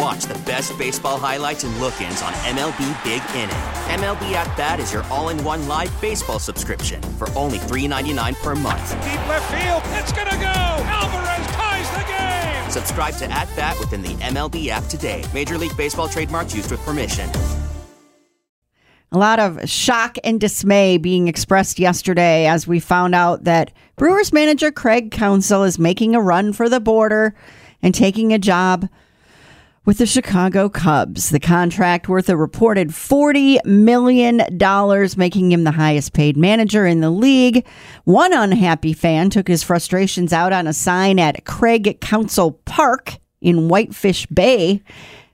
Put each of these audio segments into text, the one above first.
And watch the best baseball highlights and look ins on MLB Big Inning. MLB At Bat is your all in one live baseball subscription for only $3.99 per month. Deep left field, it's going to go. Alvarez ties the game. Subscribe to At Bat within the MLB app today. Major League Baseball trademarks used with permission. A lot of shock and dismay being expressed yesterday as we found out that Brewers manager Craig Counsell is making a run for the border and taking a job with the Chicago Cubs. The contract worth a reported $40 million, making him the highest paid manager in the league. One unhappy fan took his frustrations out on a sign at Craig Counsell Park in Whitefish Bay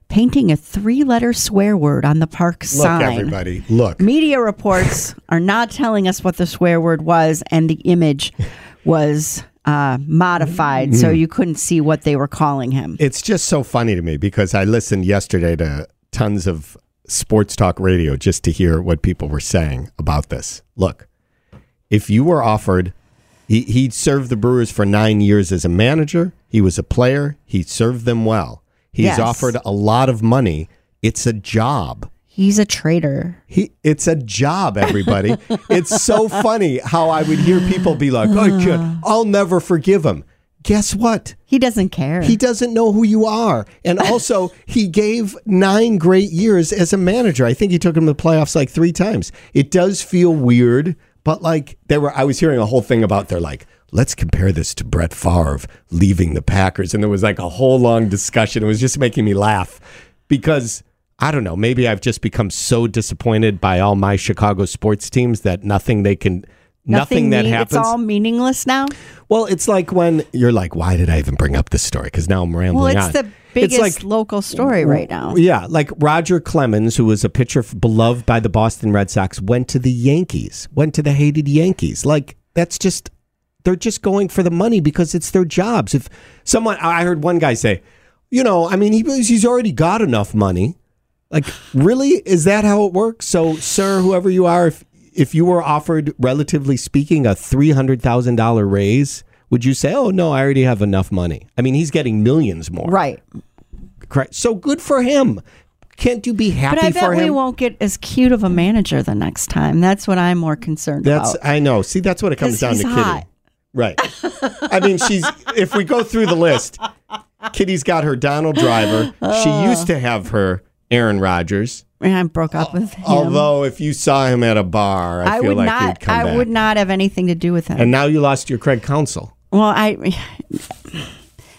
painting a three letter swear word on the park Look, sign. everybody, look. Media reports are not telling us what the swear word was, and the image was uh, modified so Mm. you couldn't see what they were calling him. It's just so funny to me because I listened yesterday to tons of sports talk radio just to hear what people were saying about this. Look, if you were offered, he, he served the Brewers for nine years as a manager, he was a player, he served them well. He's Yes. offered a lot of money. It's a job. He's a traitor. He, it's a job, everybody. it's so funny how I would hear people be like, "I can't, I'll never forgive him." Guess what? He doesn't care. He doesn't know who you are. And also, he gave nine great years as a manager. I think he took him to the playoffs like three times. It does feel weird, but like there were, I was hearing a whole thing about they're like, let's compare this to Brett Favre leaving the Packers. And there was like a whole long discussion. It was just making me laugh because I don't know, maybe I've just become so disappointed by all my Chicago sports teams that nothing they can. Nothing, that mean- happens. It's all meaningless now. Well, it's like when you're like, why did I even bring up this story? Because now I'm rambling Well, on. it's the biggest like- local story right now. Yeah, like Roger Clemens, who was a pitcher f- beloved by the Boston Red Sox, went to the Yankees, went to the hated Yankees. Like that's just they're just going for the money because it's their jobs. If someone, I heard one guy say, you know, I mean, he he's already got enough money. Like, really, is that how it works? So, sir, whoever you are, if if you were offered, relatively speaking, a three hundred thousand dollar raise, would you say, "Oh no, I already have enough money"? I mean, he's getting millions more. Right. Correct. So good for him. Can't you be happy But I bet for we him? won't get as cute of a manager the next time. That's what I'm more concerned That's about. I know. See, that's what it comes down he's to Kitty. Right. I mean, she's if we go through the list, Kitty's got her Donald Driver. She oh. used to have her Aaron Rodgers. And I broke up with him. Although if you saw him at a bar, I, I feel would like not. you'd come I back. would not have anything to do with him. And now you lost your Craig Counsell. well, I,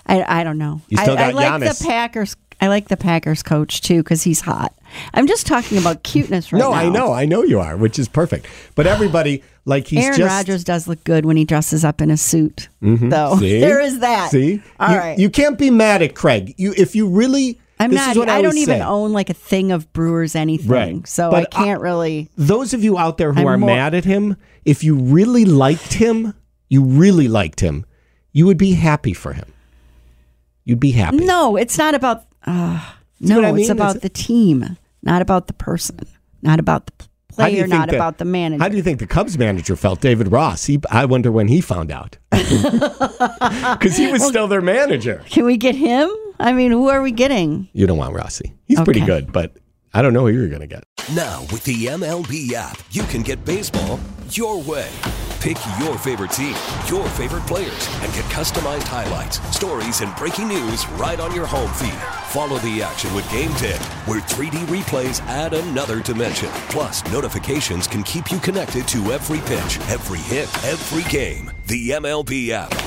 I, I don't know. You still I, I like Giannis. the Packers. I like the Packers coach too because he's hot. I'm just talking about cuteness right now. no, now. I know, I know you are, which is perfect. But everybody, like he's Aaron just Rodgers does look good when he dresses up in a suit, though. Mm-hmm. See? There is that. See, All you, right. you can't be mad at Craig. You if you really. I'm this not. I, I don't even say. own like a thing of Brewers anything, Right. so But I can't really. those of you out there who I'm are more- mad at him, if you really liked him, you really liked him, you would be happy for him. You'd be happy. No, it's not about. Uh, no, I it's about It's- the team, not about the person, not about the How do you player, not the- about the manager. How do you think the Cubs manager felt, David Ross? He, I wonder when he found out, because he was still their manager. Can we get him? I mean, who are we getting? You don't want Rossi. He's pretty good, but I don't know who you're going to get. Now, with the MLB app, you can get baseball your way. Pick your favorite team, your favorite players, and get customized highlights, stories, and breaking news right on your home feed. Follow the action with Gameday, where 3D replays add another dimension. Plus, notifications can keep you connected to every pitch, every hit, every game. The MLB app.